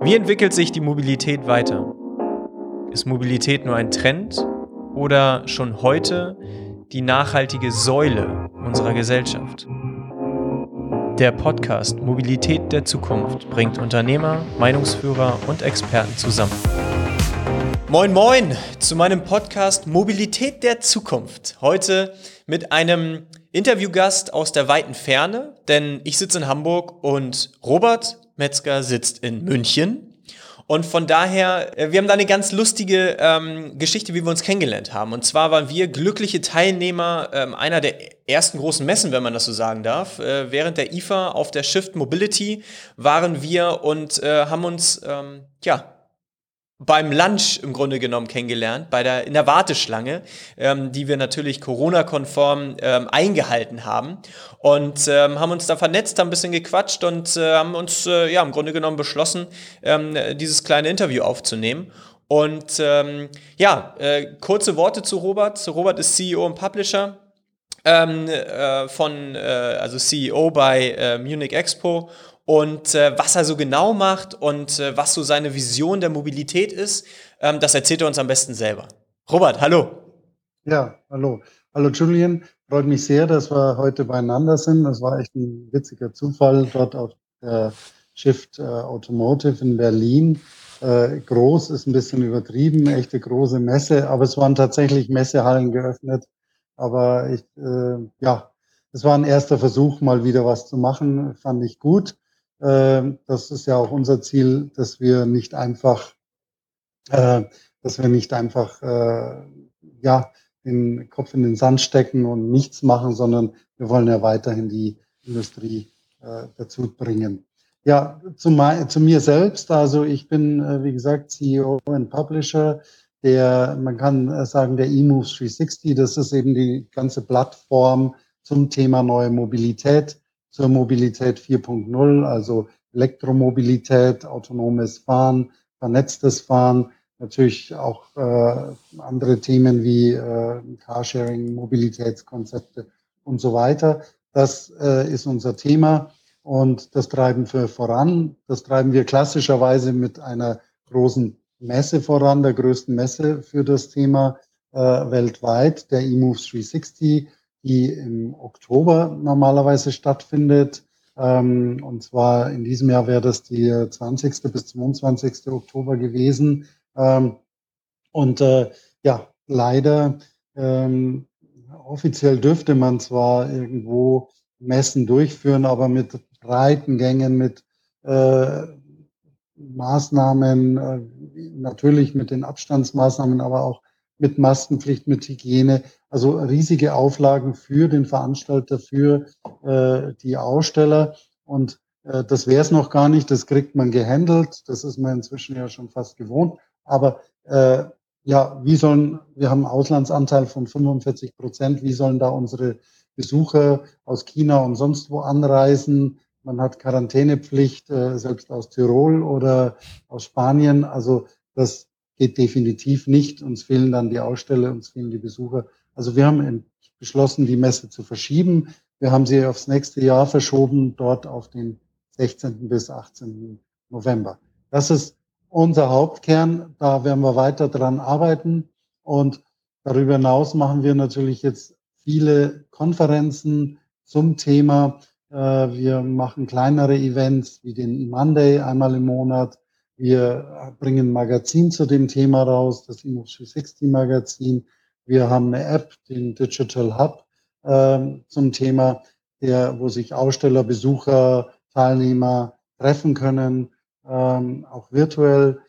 Wie entwickelt sich die Mobilität weiter? Ist Mobilität nur ein Trend oder schon heute die nachhaltige Säule unserer Gesellschaft? Der Podcast Mobilität der Zukunft bringt Unternehmer, Meinungsführer und Experten zusammen. Moin, moin zu meinem Podcast Mobilität der Zukunft. Heute mit einem Interviewgast aus der weiten Ferne, denn ich sitze in Hamburg und Robert Metzger sitzt in München. Und von daher, äh, wir haben da eine ganz lustige ähm, Geschichte, wie wir uns kennengelernt haben. Und zwar waren wir glückliche Teilnehmer ähm, einer der ersten großen Messen, wenn man das so sagen darf. Äh, während der IFA auf der Shift Mobility waren wir und äh, haben uns ähm, ja beim Lunch im Grunde genommen kennengelernt, bei der, in der Warteschlange, ähm, die wir natürlich Corona-konform ähm, eingehalten haben und ähm, haben uns da vernetzt, haben ein bisschen gequatscht und äh, haben uns äh, ja im Grunde genommen beschlossen, ähm, dieses kleine Interview aufzunehmen. Und ähm, ja, äh, kurze Worte zu Robert. Robert ist CEO und Publisher ähm, äh, von, äh, also CEO bei äh, Munich Expo und äh, was er so genau macht und äh, was so seine Vision der Mobilität ist, ähm, das erzählt er uns am besten selber. Robert, hallo. Ja, hallo. Hallo Julian, freut mich sehr, dass wir heute beieinander sind. Das war echt ein witziger Zufall dort auf der Shift äh, Automotive in Berlin. Äh, groß ist ein bisschen übertrieben, echte große Messe, aber es waren tatsächlich Messehallen geöffnet. Aber ich, äh, ja, es war ein erster Versuch, mal wieder was zu machen, fand ich gut. Ähm, das ist ja auch unser Ziel, dass wir nicht einfach, äh, dass wir nicht einfach, äh, ja, den Kopf in den Sand stecken und nichts machen, sondern wir wollen ja weiterhin die Industrie äh, dazu bringen. Ja, zu, zu mir selbst, also ich bin, wie gesagt, CEO und Publisher der, man kann sagen, der eMoves 360, das ist eben die ganze Plattform zum Thema neue Mobilität zur Mobilität 4.0, also Elektromobilität, autonomes Fahren, vernetztes Fahren, natürlich auch äh, andere Themen wie äh, Carsharing, Mobilitätskonzepte und so weiter. Das äh, ist unser Thema und das treiben wir voran. Das treiben wir klassischerweise mit einer großen Messe voran, der größten Messe für das Thema äh, weltweit, der eMoves 360 die im Oktober normalerweise stattfindet. Ähm, und zwar in diesem Jahr wäre das die 20. bis 22. Oktober gewesen. Ähm, und äh, ja, leider ähm, offiziell dürfte man zwar irgendwo Messen durchführen, aber mit breiten Gängen, mit äh, Maßnahmen, äh, natürlich mit den Abstandsmaßnahmen, aber auch mit Maskenpflicht, mit Hygiene. Also riesige Auflagen für den Veranstalter, für äh, die Aussteller. Und äh, das wäre es noch gar nicht. Das kriegt man gehandelt. Das ist man inzwischen ja schon fast gewohnt. Aber äh, ja, wie sollen, wir haben einen Auslandsanteil von 45 Prozent. Wie sollen da unsere Besucher aus China und sonst wo anreisen? Man hat Quarantänepflicht, äh, selbst aus Tirol oder aus Spanien. Also das geht definitiv nicht. Uns fehlen dann die Aussteller, uns fehlen die Besucher. Also wir haben beschlossen, die Messe zu verschieben. Wir haben sie aufs nächste Jahr verschoben, dort auf den 16. bis 18. November. Das ist unser Hauptkern. Da werden wir weiter dran arbeiten. Und darüber hinaus machen wir natürlich jetzt viele Konferenzen zum Thema. Äh, wir machen kleinere Events wie den E-Monday einmal im Monat. Wir bringen ein Magazin zu dem Thema raus, das Industry 60 Magazin. Wir haben eine App, den Digital Hub äh, zum Thema, der, wo sich Aussteller, Besucher, Teilnehmer treffen können, ähm, auch virtuell.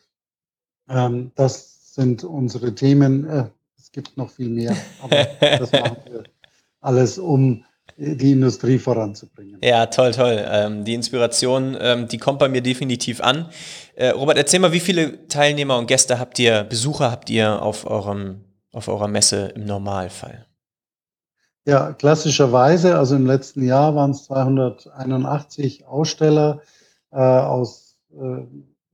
Ähm, das sind unsere Themen. Äh, es gibt noch viel mehr, aber das machen wir alles, um die Industrie voranzubringen. Ja, toll, toll. Ähm, die Inspiration, ähm, die kommt bei mir definitiv an. Äh, Robert, erzähl mal, wie viele Teilnehmer und Gäste habt ihr, Besucher habt ihr auf, eurem, auf eurer Messe im Normalfall? Ja, klassischerweise, also im letzten Jahr waren es 281 Aussteller äh, aus äh,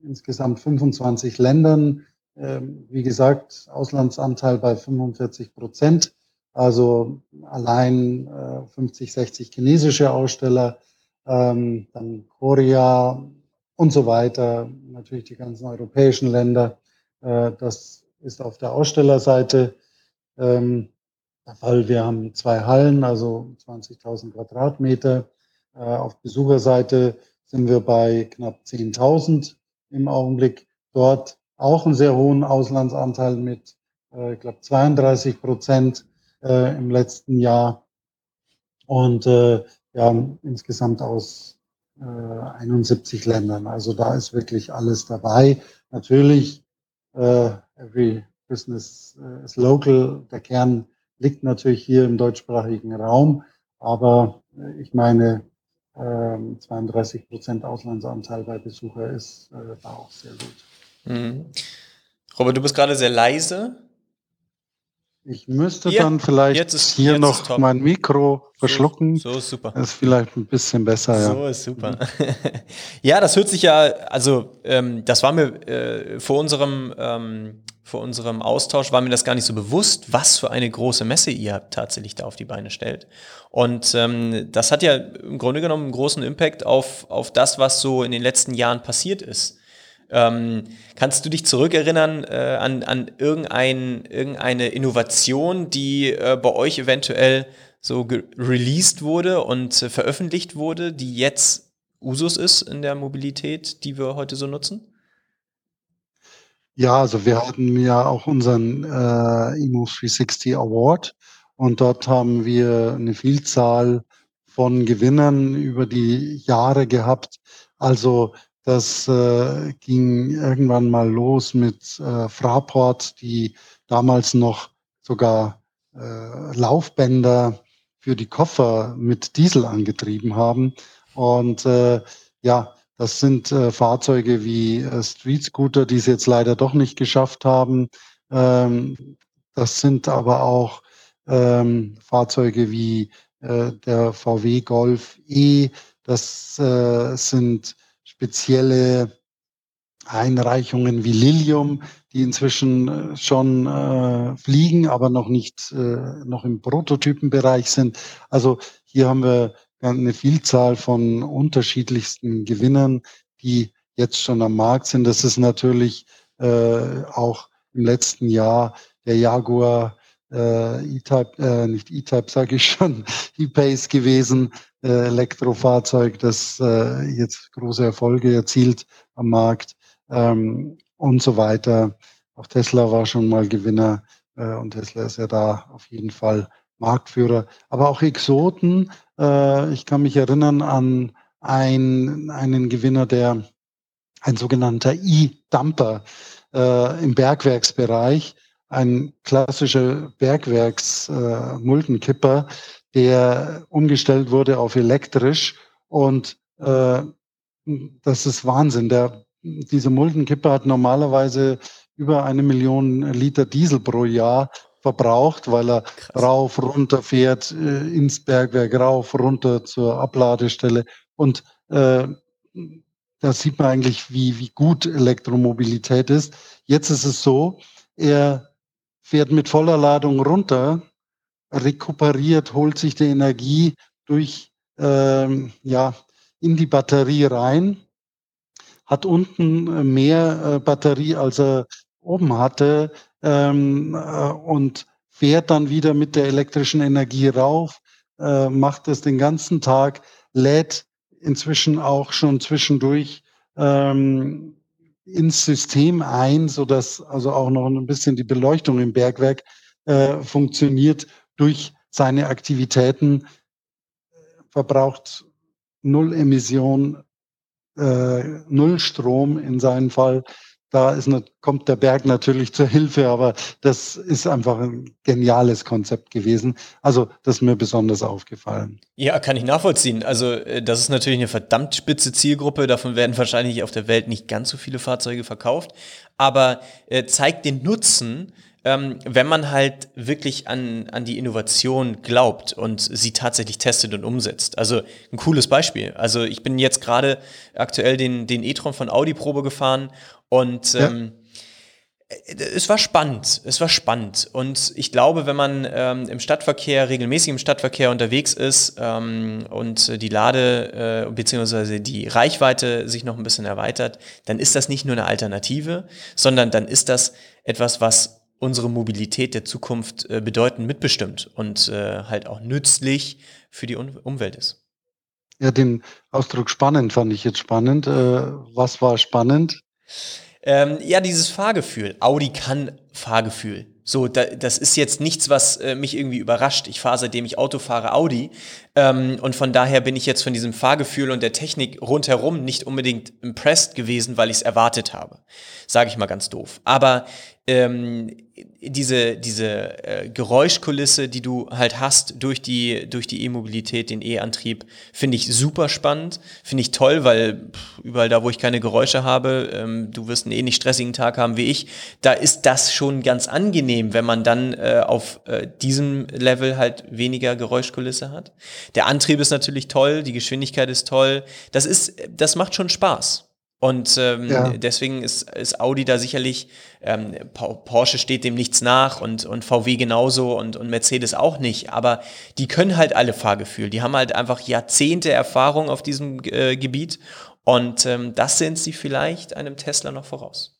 insgesamt 25 Ländern. Ähm, wie gesagt, Auslandsanteil bei 45 Prozent. Also allein äh, 50, 60 chinesische Aussteller, ähm, dann Korea, und so weiter. Natürlich die ganzen europäischen Länder. Äh, das ist auf der Ausstellerseite ähm, der Fall. Wir haben zwei Hallen, also 20.000 Quadratmeter. Äh, auf Besucherseite sind wir bei knapp 10.000 im Augenblick. Dort auch einen sehr hohen Auslandsanteil mit, äh, ich glaube, 32 Prozent äh, im letzten Jahr. Und äh, ja, insgesamt aus äh, 71 Ländern. Also da ist wirklich alles dabei. Natürlich, äh, every business äh, is local. Der Kern liegt natürlich hier im deutschsprachigen Raum. Aber äh, ich meine, 32 ähm, Prozent Auslandsanteil bei Besucher ist äh, da auch sehr gut. Mhm. Robert, du bist gerade sehr leise. Ich müsste hier, dann vielleicht ist, hier noch mein Mikro verschlucken. So, so ist super. Das ist vielleicht ein bisschen besser, ja. So ist super. Ja, das hört sich ja, also ähm, das war mir äh, vor unserem ähm, vor unserem Austausch war mir das gar nicht so bewusst, was für eine große Messe ihr tatsächlich da auf die Beine stellt. Und ähm, das hat ja im Grunde genommen einen großen Impact auf, auf das, was so in den letzten Jahren passiert ist. Ähm, kannst du dich zurückerinnern äh, an, an irgendein, irgendeine Innovation, die äh, bei euch eventuell so released wurde und äh, veröffentlicht wurde, die jetzt Usus ist in der Mobilität, die wir heute so nutzen? Ja, also wir hatten ja auch unseren äh, IMO 360 Award und dort haben wir eine Vielzahl von Gewinnern über die Jahre gehabt. Also das äh, ging irgendwann mal los mit äh, Fraport, die damals noch sogar äh, Laufbänder für die Koffer mit Diesel angetrieben haben. Und äh, ja, das sind äh, Fahrzeuge wie äh, Street Scooter, die es jetzt leider doch nicht geschafft haben. Ähm, das sind aber auch ähm, Fahrzeuge wie äh, der VW Golf E. Das äh, sind spezielle Einreichungen wie Lilium, die inzwischen äh, schon äh, fliegen, aber noch nicht äh, noch im Prototypenbereich sind. Also hier haben wir eine Vielzahl von unterschiedlichsten Gewinnern, die jetzt schon am Markt sind. Das ist natürlich äh, auch im letzten Jahr der Jaguar äh, E-Type, äh, nicht E-Type, sage ich schon, E-Pace gewesen, äh, Elektrofahrzeug, das äh, jetzt große Erfolge erzielt am Markt ähm, und so weiter. Auch Tesla war schon mal Gewinner äh, und Tesla ist ja da auf jeden Fall Marktführer. Aber auch Exoten, äh, ich kann mich erinnern an ein, einen Gewinner, der ein sogenannter E-Dumper äh, im Bergwerksbereich, ein klassischer Bergwerks-Muldenkipper, äh, der umgestellt wurde auf elektrisch. Und äh, das ist Wahnsinn. Der, dieser Muldenkipper hat normalerweise über eine Million Liter Diesel pro Jahr verbraucht, weil er Krass. rauf, runter fährt, äh, ins Bergwerk, rauf, runter zur Abladestelle. Und äh, da sieht man eigentlich, wie, wie gut Elektromobilität ist. Jetzt ist es so, er fährt mit voller Ladung runter, rekuperiert, holt sich die Energie durch, ähm, ja, in die Batterie rein, hat unten mehr äh, Batterie, als er oben hatte ähm, äh, und fährt dann wieder mit der elektrischen Energie rauf, äh, macht es den ganzen Tag, lädt inzwischen auch schon zwischendurch ähm, ins System ein, so dass also auch noch ein bisschen die Beleuchtung im Bergwerk äh, funktioniert durch seine Aktivitäten, verbraucht null Emission, äh, null Strom in seinem Fall. Da ist, kommt der Berg natürlich zur Hilfe, aber das ist einfach ein geniales Konzept gewesen. Also das ist mir besonders aufgefallen. Ja, kann ich nachvollziehen. Also äh, das ist natürlich eine verdammt spitze Zielgruppe. Davon werden wahrscheinlich auf der Welt nicht ganz so viele Fahrzeuge verkauft, aber äh, zeigt den Nutzen, ähm, wenn man halt wirklich an, an die Innovation glaubt und sie tatsächlich testet und umsetzt. Also ein cooles Beispiel. Also ich bin jetzt gerade aktuell den, den e-tron von Audi Probe gefahren und ähm, Es war spannend, es war spannend. Und ich glaube, wenn man ähm, im Stadtverkehr, regelmäßig im Stadtverkehr unterwegs ist ähm, und die Lade äh, bzw. die Reichweite sich noch ein bisschen erweitert, dann ist das nicht nur eine Alternative, sondern dann ist das etwas, was unsere Mobilität der Zukunft äh, bedeutend mitbestimmt und äh, halt auch nützlich für die um Umwelt ist. Ja, den Ausdruck spannend fand ich jetzt spannend. Äh, was war spannend? Ähm, ja, dieses Fahrgefühl. Audi kann Fahrgefühl. So, da, das ist jetzt nichts, was äh, mich irgendwie überrascht. Ich fahre, seitdem ich Auto fahre, Audi. Ähm, und von daher bin ich jetzt von diesem Fahrgefühl und der Technik rundherum nicht unbedingt impressed gewesen, weil ich es erwartet habe. Sage ich mal ganz doof. Aber ähm, diese, diese äh, Geräuschkulisse, die du halt hast durch die, durch die E-Mobilität, den E-Antrieb, finde ich super spannend, finde ich toll, weil pff, überall da, wo ich keine Geräusche habe, ähm, du wirst einen ähnlich stressigen Tag haben wie ich, da ist das schon ganz angenehm, wenn man dann äh, auf äh, diesem Level halt weniger Geräuschkulisse hat. Der Antrieb ist natürlich toll, die Geschwindigkeit ist toll, das ist, das macht schon Spaß. Und ähm, ja. deswegen ist, ist Audi da sicherlich, ähm, Porsche steht dem nichts nach und, und VW genauso und, und Mercedes auch nicht. Aber die können halt alle Fahrgefühl. Die haben halt einfach Jahrzehnte Erfahrung auf diesem äh, Gebiet. Und ähm, das sind sie vielleicht einem Tesla noch voraus.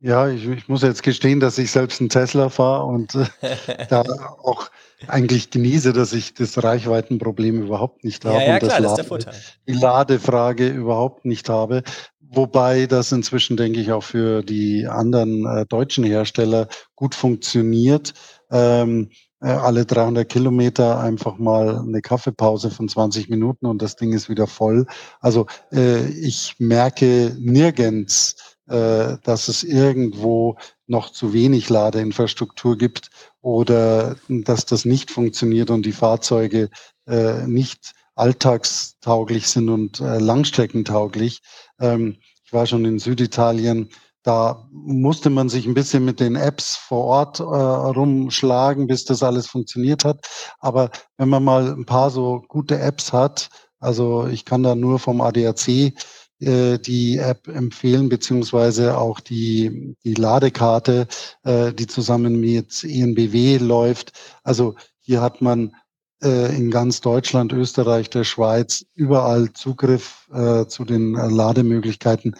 Ja, ich, ich muss jetzt gestehen, dass ich selbst einen Tesla fahre und äh, da auch eigentlich genieße, dass ich das Reichweitenproblem überhaupt nicht habe ja, ja, und klar, das, das Lade, die Ladefrage überhaupt nicht habe. Wobei das inzwischen, denke ich, auch für die anderen äh, deutschen Hersteller gut funktioniert. Ähm, äh, alle 300 Kilometer einfach mal eine Kaffeepause von 20 Minuten und das Ding ist wieder voll. Also äh, ich merke nirgends, dass es irgendwo noch zu wenig Ladeinfrastruktur gibt oder dass das nicht funktioniert und die Fahrzeuge äh, nicht alltagstauglich sind und äh, langstreckentauglich. Ähm, ich war schon in Süditalien, da musste man sich ein bisschen mit den Apps vor Ort äh, rumschlagen, bis das alles funktioniert hat. Aber wenn man mal ein paar so gute Apps hat, also ich kann da nur vom ADAC äh, die App empfehlen, beziehungsweise auch die, die Ladekarte, äh, die zusammen mit ENBW läuft. Also hier hat man äh, in ganz Deutschland, Österreich, der Schweiz überall Zugriff äh, zu den äh, Lademöglichkeiten.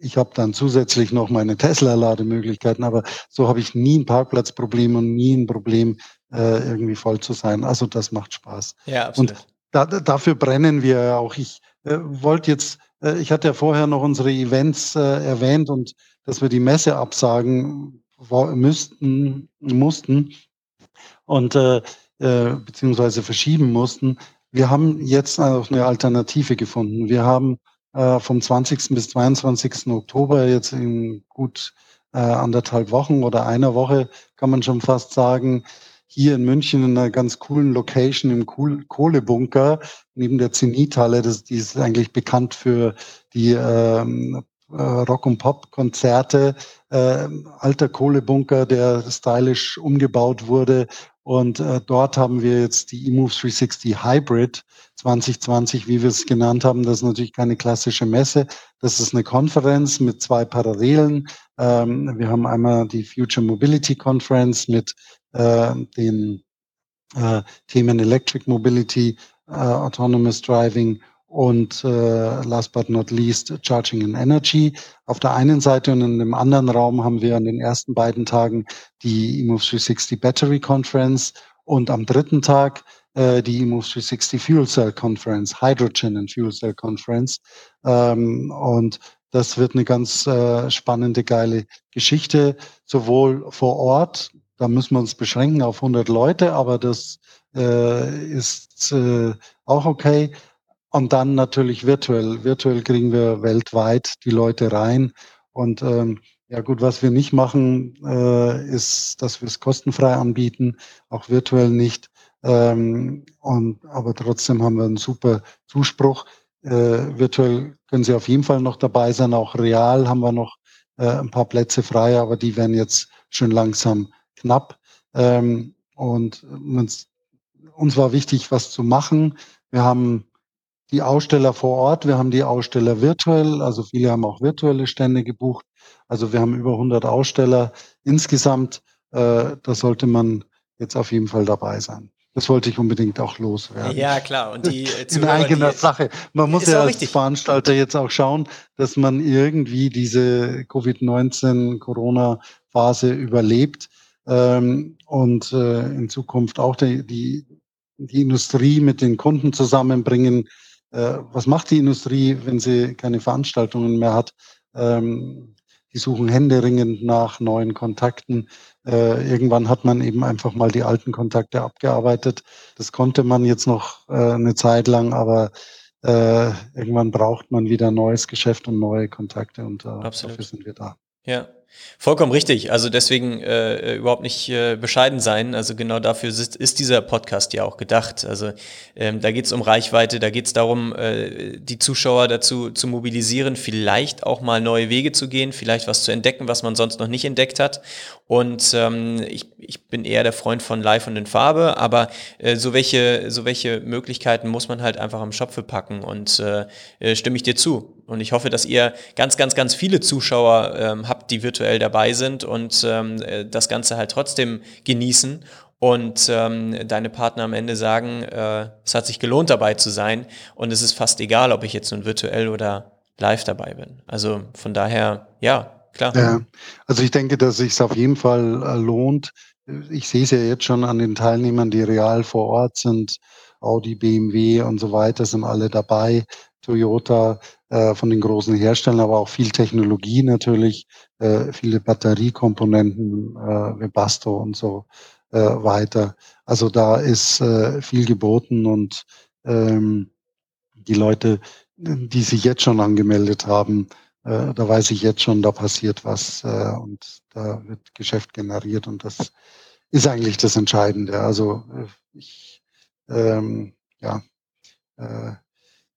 Ich habe dann zusätzlich noch meine Tesla-Lademöglichkeiten, aber so habe ich nie ein Parkplatzproblem und nie ein Problem, äh, irgendwie voll zu sein. Also das macht Spaß. Ja, absolut. Und da, dafür brennen wir auch. Ich äh, wollte jetzt ich hatte ja vorher noch unsere Events äh, erwähnt und dass wir die Messe absagen müssten, mussten und äh, äh, beziehungsweise verschieben mussten. Wir haben jetzt auch eine Alternative gefunden. Wir haben äh, vom 20. bis 22. Oktober jetzt in gut äh, anderthalb Wochen oder einer Woche kann man schon fast sagen, hier in München in einer ganz coolen Location im Kohlebunker neben der Zenithalle. Das, die ist eigentlich bekannt für die ähm, äh, Rock- und Pop-Konzerte. Äh, alter Kohlebunker, der stylisch umgebaut wurde. Und äh, dort haben wir jetzt die eMove 360 Hybrid 2020, wie wir es genannt haben. Das ist natürlich keine klassische Messe. Das ist eine Konferenz mit zwei Parallelen. Ähm, wir haben einmal die Future Mobility Conference mit äh, den äh, Themen Electric Mobility, äh, Autonomous Driving und äh, last but not least Charging and Energy. Auf der einen Seite und in dem anderen Raum haben wir an den ersten beiden Tagen die eMove 360 Battery Conference und am dritten Tag äh, die eMove 360 Fuel Cell Conference, Hydrogen and Fuel Cell Conference. Ähm, und das wird eine ganz äh, spannende, geile Geschichte, sowohl vor Ort da müssen wir uns beschränken auf 100 Leute, aber das äh, ist äh, auch okay. Und dann natürlich virtuell. Virtuell kriegen wir weltweit die Leute rein. Und ähm, ja gut, was wir nicht machen, äh, ist, dass wir es kostenfrei anbieten, auch virtuell nicht. Ähm, und, aber trotzdem haben wir einen super Zuspruch. Äh, virtuell können Sie auf jeden Fall noch dabei sein. Auch real haben wir noch äh, ein paar Plätze frei, aber die werden jetzt schon langsam knapp. Ähm, und uns, uns war wichtig, was zu machen. Wir haben die Aussteller vor Ort, wir haben die Aussteller virtuell, also viele haben auch virtuelle Stände gebucht. Also wir haben über 100 Aussteller insgesamt. Äh, da sollte man jetzt auf jeden Fall dabei sein. Das wollte ich unbedingt auch loswerden. Ja, klar. Und die äh, in eigener Sache. Man muss ja als richtig. Veranstalter jetzt auch schauen, dass man irgendwie diese Covid-19-Corona-Phase überlebt ähm, und äh, in Zukunft auch die, die, die Industrie mit den Kunden zusammenbringen. Äh, was macht die Industrie, wenn sie keine Veranstaltungen mehr hat? Ähm, die suchen händeringend nach neuen Kontakten. Äh, irgendwann hat man eben einfach mal die alten Kontakte abgearbeitet. Das konnte man jetzt noch äh, eine Zeit lang, aber äh, irgendwann braucht man wieder neues Geschäft und neue Kontakte und äh, dafür sind wir da. Ja. Vollkommen richtig. Also deswegen äh, überhaupt nicht äh, bescheiden sein. Also genau dafür ist, ist dieser Podcast ja auch gedacht. Also ähm, da geht es um Reichweite, da geht es darum, äh, die Zuschauer dazu zu mobilisieren, vielleicht auch mal neue Wege zu gehen, vielleicht was zu entdecken, was man sonst noch nicht entdeckt hat. Und ähm, ich, ich bin eher der Freund von Live und in Farbe, aber äh, so, welche, so welche Möglichkeiten muss man halt einfach am Schopfe packen und äh, äh stimme ich dir zu. Und ich hoffe, dass ihr ganz, ganz, ganz viele Zuschauer ähm, habt, die virtuell dabei sind und ähm, äh, das Ganze halt trotzdem genießen und ähm, deine Partner am Ende sagen, äh, es hat sich gelohnt dabei zu sein und es ist fast egal, ob ich jetzt nun virtuell oder live dabei bin. Also von daher, ja, klar. Ja, also ich denke, dass es sich auf jeden Fall äh, lohnt. Ich sehe es ja jetzt schon an den Teilnehmern, die real vor Ort sind. Audi, BMW und so weiter sind alle dabei. Toyota, äh, von den großen Herstellern, aber auch viel Technologie natürlich, äh, viele Batteriekomponenten, äh, Webasto und so äh, weiter. Also da ist äh, viel geboten und ähm, die Leute, die sich jetzt schon angemeldet haben, äh, da weiß ich jetzt schon, da passiert was äh, und da wird Geschäft generiert und das ist eigentlich das Entscheidende. Also äh, ich ähm, ja, äh,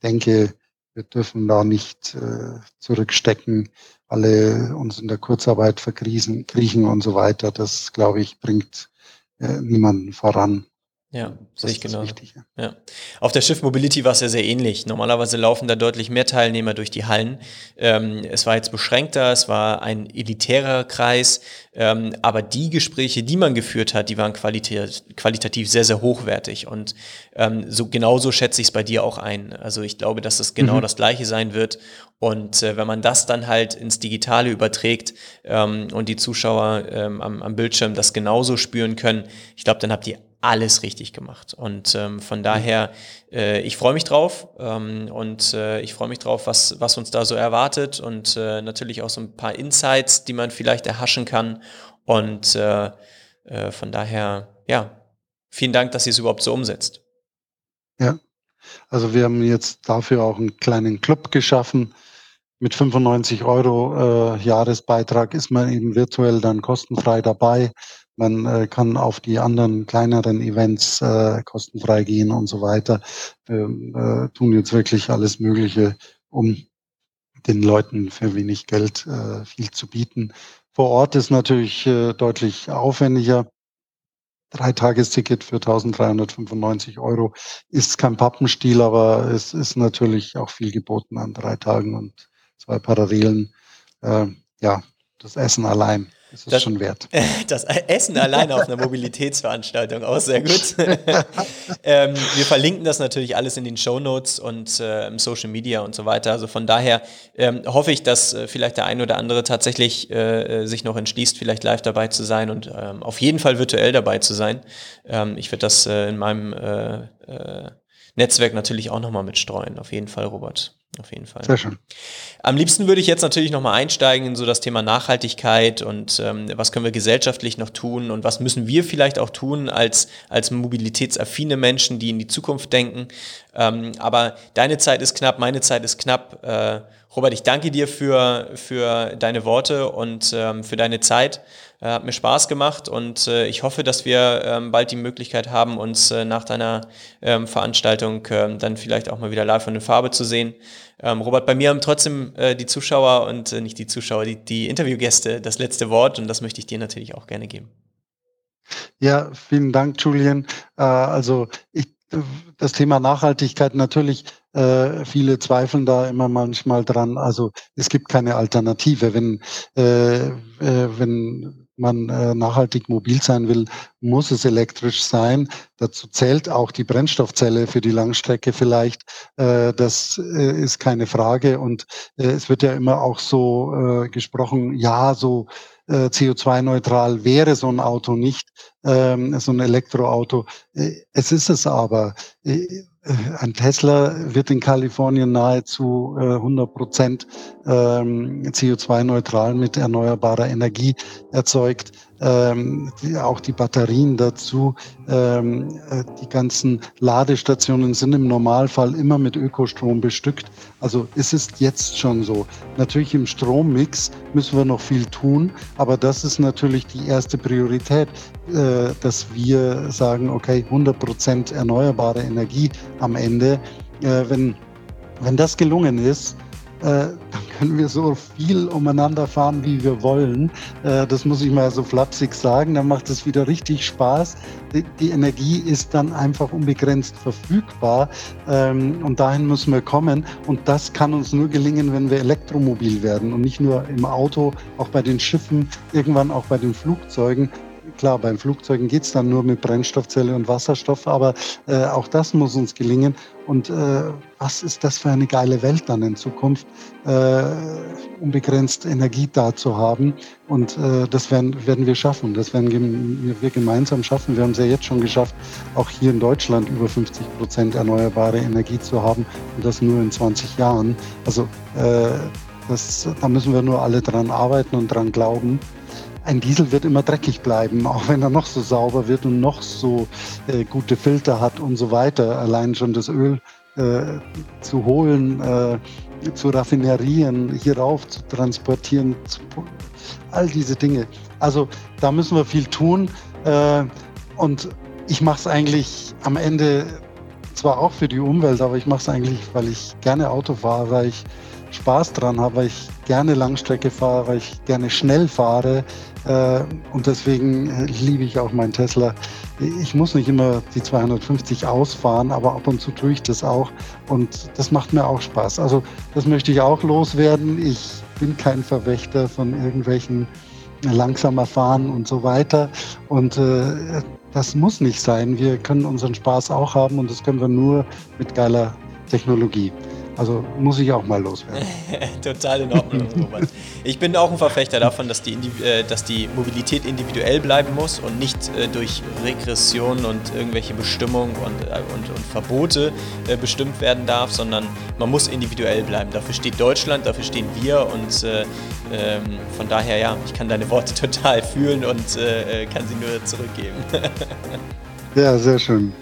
denke, wir dürfen da nicht äh, zurückstecken, alle uns in der Kurzarbeit verkriechen, kriechen und so weiter. Das, glaube ich, bringt äh, niemanden voran. Ja, sehe ich genau. Ja. Auf der Schiff Mobility war es ja sehr ähnlich. Normalerweise laufen da deutlich mehr Teilnehmer durch die Hallen. Ähm, es war jetzt beschränkter, es war ein elitärer Kreis, ähm, aber die Gespräche, die man geführt hat, die waren qualitativ, qualitativ sehr, sehr hochwertig. Und ähm, so genauso schätze ich es bei dir auch ein. Also ich glaube, dass das genau mhm. das Gleiche sein wird. Und äh, wenn man das dann halt ins Digitale überträgt ähm, und die Zuschauer ähm, am, am Bildschirm das genauso spüren können, ich glaube, dann habt ihr alles richtig gemacht. Und ähm, von daher, äh, ich freue mich drauf ähm, und äh, ich freue mich drauf, was, was uns da so erwartet und äh, natürlich auch so ein paar Insights, die man vielleicht erhaschen kann. Und äh, äh, von daher, ja, vielen Dank, dass ihr es überhaupt so umsetzt. Ja, also wir haben jetzt dafür auch einen kleinen Club geschaffen. Mit 95 Euro äh, Jahresbeitrag ist man eben virtuell dann kostenfrei dabei. Man äh, kann auf die anderen kleineren Events äh, kostenfrei gehen und so weiter. Wir äh, tun jetzt wirklich alles Mögliche, um den Leuten für wenig Geld äh, viel zu bieten. Vor Ort ist natürlich äh, deutlich aufwendiger. Dreitagesticket für 1395 Euro ist kein Pappenstiel, aber es ist natürlich auch viel geboten an drei Tagen und zwei Parallelen. Äh, ja, das Essen allein das ist das, schon wert. Das Essen alleine auf einer Mobilitätsveranstaltung, auch sehr gut. ähm, wir verlinken das natürlich alles in den Show Notes und äh, im Social Media und so weiter. Also von daher ähm, hoffe ich, dass äh, vielleicht der ein oder andere tatsächlich äh, sich noch entschließt, vielleicht live dabei zu sein und ähm, auf jeden Fall virtuell dabei zu sein. Ähm, ich werde das äh, in meinem äh, äh, Netzwerk natürlich auch nochmal mitstreuen. Auf jeden Fall, Robert. Auf jeden Fall. Sehr schön. Am liebsten würde ich jetzt natürlich nochmal einsteigen in so das Thema Nachhaltigkeit und ähm, was können wir gesellschaftlich noch tun und was müssen wir vielleicht auch tun als, als mobilitätsaffine Menschen, die in die Zukunft denken. Ähm, aber deine Zeit ist knapp, meine Zeit ist knapp. Äh, Robert, ich danke dir für, für deine Worte und ähm, für deine Zeit. Äh, hat mir Spaß gemacht und äh, ich hoffe, dass wir ähm, bald die Möglichkeit haben, uns äh, nach deiner ähm, Veranstaltung ähm, dann vielleicht auch mal wieder live von der Farbe zu sehen. Ähm, Robert, bei mir haben trotzdem äh, die Zuschauer und äh, nicht die Zuschauer, die, die Interviewgäste das letzte Wort und das möchte ich dir natürlich auch gerne geben. Ja, vielen Dank, Julian. Äh, also ich das Thema Nachhaltigkeit natürlich, äh, viele zweifeln da immer manchmal dran. Also es gibt keine Alternative. Wenn, äh, äh, wenn man äh, nachhaltig mobil sein will, muss es elektrisch sein. Dazu zählt auch die Brennstoffzelle für die Langstrecke vielleicht. Äh, das äh, ist keine Frage. Und äh, es wird ja immer auch so äh, gesprochen, ja, so äh, CO2-neutral wäre so ein Auto nicht, ähm, so ein Elektroauto. Äh, es ist es aber. Äh, ein Tesla wird in Kalifornien nahezu 100 Prozent ähm, CO2-neutral mit erneuerbarer Energie erzeugt ähm, die, auch die Batterien dazu. Ähm, äh, die ganzen Ladestationen sind im Normalfall immer mit Ökostrom bestückt. Also es ist jetzt schon so. Natürlich im Strommix müssen wir noch viel tun, aber das ist natürlich die erste Priorität, äh, dass wir sagen, okay, 100 Prozent erneuerbare Energie am Ende. Äh, wenn, wenn das gelungen ist, dann können wir so viel umeinander fahren, wie wir wollen. Äh, das muss ich mal so flapsig sagen. Dann macht es wieder richtig Spaß. Die, Energie ist dann einfach unbegrenzt verfügbar. Ähm, und dahin müssen wir kommen. Und das kann uns nur gelingen, wenn wir elektromobil werden und nicht nur im Auto, auch bei den Schiffen, irgendwann auch bei den Flugzeugen klar, beim Flugzeugen geht es dann nur mit Brennstoffzelle und Wasserstoff, aber äh, auch das muss uns gelingen. Und äh, was ist das für eine geile Welt dann in Zukunft, äh, unbegrenzt Energie da zu haben? Und äh, das werden, werden wir schaffen. Das werden wir gemeinsam schaffen. Wir haben es ja jetzt schon geschafft, auch hier in Deutschland über 50 Prozent erneuerbare Energie zu haben und das nur in 20 Jahren. Also äh, das, da müssen wir nur alle dran arbeiten und dran glauben ein Diesel wird immer dreckig bleiben, auch wenn er noch so sauber wird und noch so äh, gute Filter hat und so weiter. Allein schon das Öl äh, zu holen, äh, zu raffinerieren, hierauf zu transportieren, zu, all diese Dinge. Also da müssen wir viel tun. Äh, und ich mache es eigentlich am Ende zwar auch für die Umwelt, aber ich mache es eigentlich, weil ich gerne Auto fahre, weil ich Spaß dran habe, weil ich gerne Langstrecke fahre, weil ich gerne schnell fahre. Äh, und deswegen liebe ich auch meinen Tesla. Ich muss nicht immer die 250 ausfahren, aber ab und zu tue ich das auch. Und das macht mir auch Spaß. Also das möchte ich auch loswerden. Ich bin kein Verwächter von irgendwelchen langsamer fahren und so weiter. Und äh, das muss nicht sein. Wir können unseren Spaß auch haben und das können wir nur mit geiler Technologie. Also muss ich auch mal loswerden. Total in Ordnung, Robert. Ich bin auch ein Verfechter davon, dass die, äh, dass die Mobilität individuell bleiben muss und nicht äh, durch Regression und irgendwelche Bestimmungen und, äh, und, und Verbote bestimmt werden darf, sondern man muss individuell bleiben. Dafür steht Deutschland, dafür stehen wir und äh, ähm, von daher, ja, ich kann deine Worte total fühlen und kann sie nur zurückgeben. ja, sehr schön.